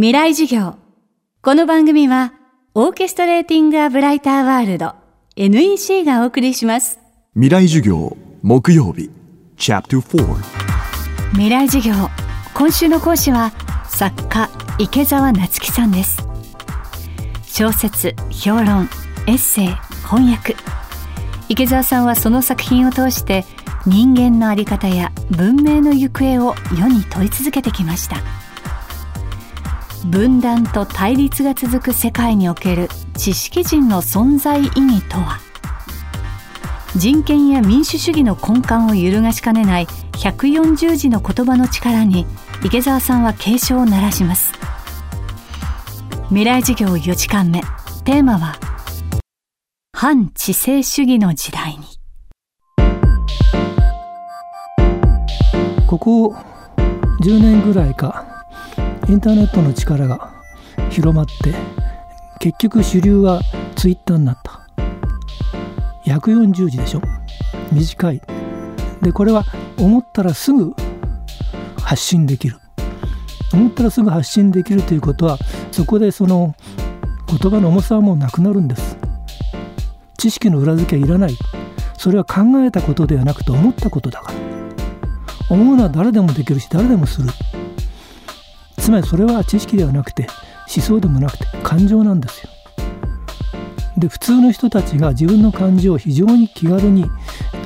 未来授業。この番組は、オーケストレーティング・ア・ブライター・ワールド NEC がお送りします。未来授業木曜日チャプター4未来授業。今週の講師は、作家、池澤夏樹さんです。小説、評論、エッセイ、翻訳。池澤さんはその作品を通して、人間のあり方や文明の行方を世に問い続けてきました。分断と対立が続く世界における知識人の存在意義とは？人権や民主主義の根幹を揺るがしかねない140字の言葉の力に池澤さんは警鐘を鳴らします。未来授業4時間目。テーマは反知性主義の時代に。ここ10年ぐらいか。インターネットの力が広まって結局主流はツイッターになった。140字でしょ。短い。でこれは思ったらすぐ発信できる。思ったらすぐ発信できるということはそこでその言葉の重さはもうなくなるんです。知識の裏付けはいらない。それは考えたことではなくて思ったことだから。思うのは誰でもできるし誰でもする。つまりそれは知識ではなくて思想でもなくて感情なんですよ。で普通の人たちが自分の感情を非常に気軽に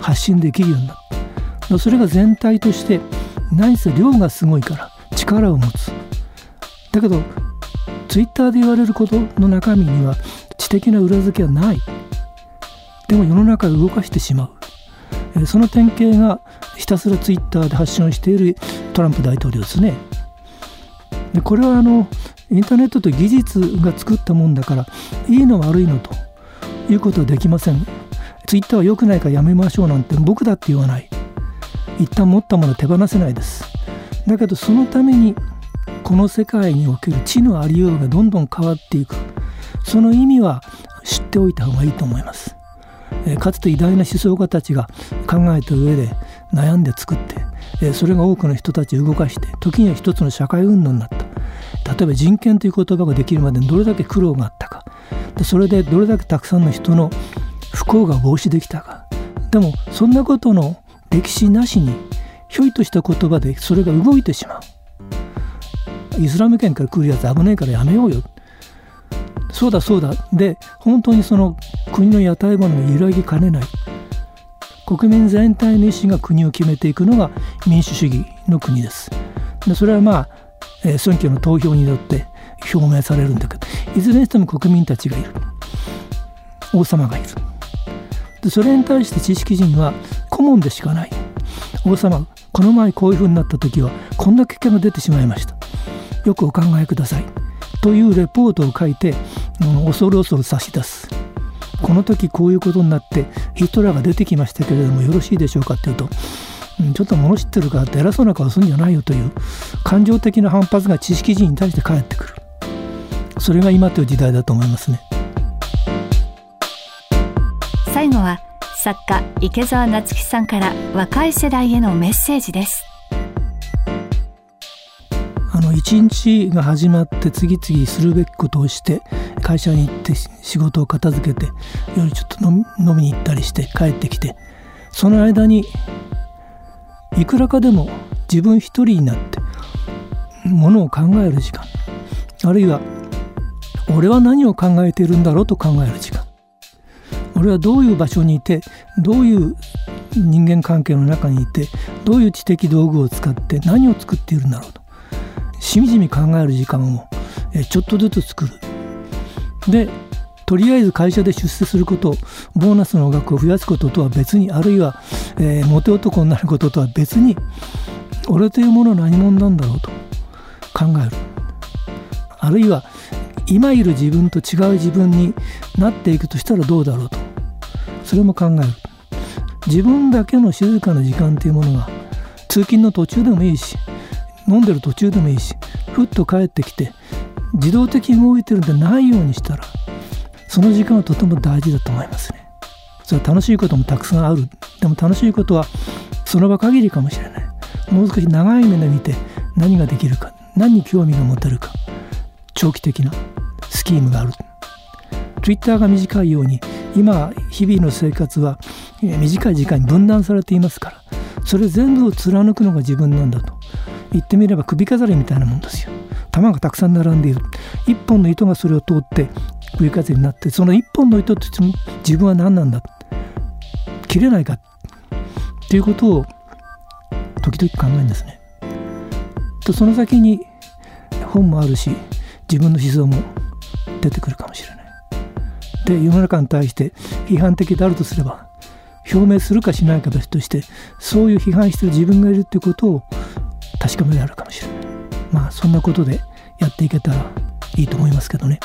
発信できるようになったそれが全体として何せ量がすごいから力を持つ。だけどツイッターで言われることの中身には知的な裏付けはない。でも世の中を動かしてしまう。その典型がひたすらツイッターで発信をしているトランプ大統領ですね。でこれはあのインターネットと技術が作ったもんだからいいの悪いのということはできません。ツイッターは良くないからやめましょうなんて僕だって言わない。一旦持ったもの手放せないです。だけどそのためにこの世界における知のありようがどんどん変わっていく。その意味は知っておいた方がいいと思います。かつて偉大な思想家たちが考えた上で悩んで作ってそれが多くの人たちを動かして時には一つの社会運動になった。例えば人権という言葉ができるまでにどれだけ苦労があったか。でそれでどれだけたくさんの人の不幸が防止できたか。でもそんなことの歴史なしにひょいとした言葉でそれが動いてしまう。イスラム圏から来るやつ危ないからやめようよ。そうだそうだ。で本当にその国の屋台骨が揺らぎかねない。国民全体の意思が国を決めていくのが民主主義の国です。でそれはまあ、え、選挙の投票によって表明されるんだけどいずれにしても国民たちがいる。王様がいる。でそれに対して知識人は顧問でしかない。王様この前こういうふうになった時はこんな結果が出てしまいました。よくお考えください。というレポートを書いて恐る恐る差し出す。この時こういうことになってヒトラーが出てきましたけれどもよろしいでしょうかっていうとちょっと物知ってるからって偉そうな顔するんじゃないよという感情的な反発が知識人に対して返ってくる。それが今という時代だと思いますね。最後は作家池澤夏樹さんから若い世代へのメッセージです。あの一日が始まって次々するべきことをして会社に行って仕事を片付けて夜ちょっと飲みに行ったりして帰ってきてその間にいくらかでも自分一人になってものを考える時間。あるいは俺は何を考えているんだろうと考える時間。俺はどういう場所にいてどういう人間関係の中にいてどういう知的道具を使って何を作っているんだろうと。しみじみ考える時間をちょっとずつ作る。でとりあえず会社で出世することボーナスの額を増やすこととは別にあるいは、えー、モテ男になることとは別に俺というものは何者なんだろうと考える。あるいは今いる自分と違う自分になっていくとしたらどうだろうとそれも考える。自分だけの静かな時間というものが通勤の途中でもいいし飲んでる途中でもいいしふっと帰ってきて自動的に動いてるんでないようにしたらその時間はとても大事だと思いますね。それは楽しいこともたくさんある。でも楽しいことはその場限りかもしれない。もう少し長い目で見て何ができるか何に興味が持てるか長期的なスキームがある。Twitter が短いように今日々の生活は短い時間に分断されていますからそれ全部を貫くのが自分なんだと。言ってみれば首飾りみたいなもんですよ。玉がたくさん並んでいる。一本の糸がそれを通って首飾りになってその一本の糸として自分は何なんだ切れないかっていうことを時々考えるんですね。とその先に本もあるし自分の思想も出てくるかもしれない。で世の中に対して批判的であるとすれば表明するかしないか別としてそういう批判してる自分がいるっていうことを確かめられるかもしれない。まあそんなことでやっていけたらいいと思いますけどね。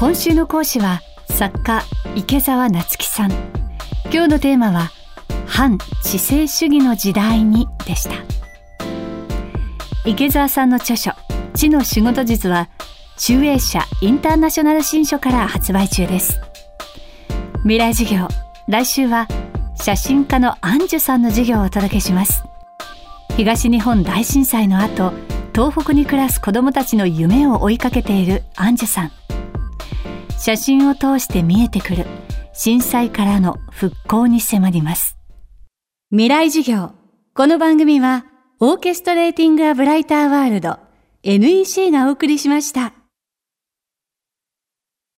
今週の講師は作家池澤夏樹さん。今日のテーマは反知性主義の時代にでした。池澤さんの著書知の仕事術は集英社インターナショナル新書から発売中です。未来授業来週は写真家のアンジュさんの授業をお届けします。東日本大震災の後東北に暮らす子どもたちの夢を追いかけているアンジュさん。写真を通して見えてくる震災からの復興に迫ります未来授業この番組はオーケストレーティング・ア・ブライター・ワールド NEC がお送りしました。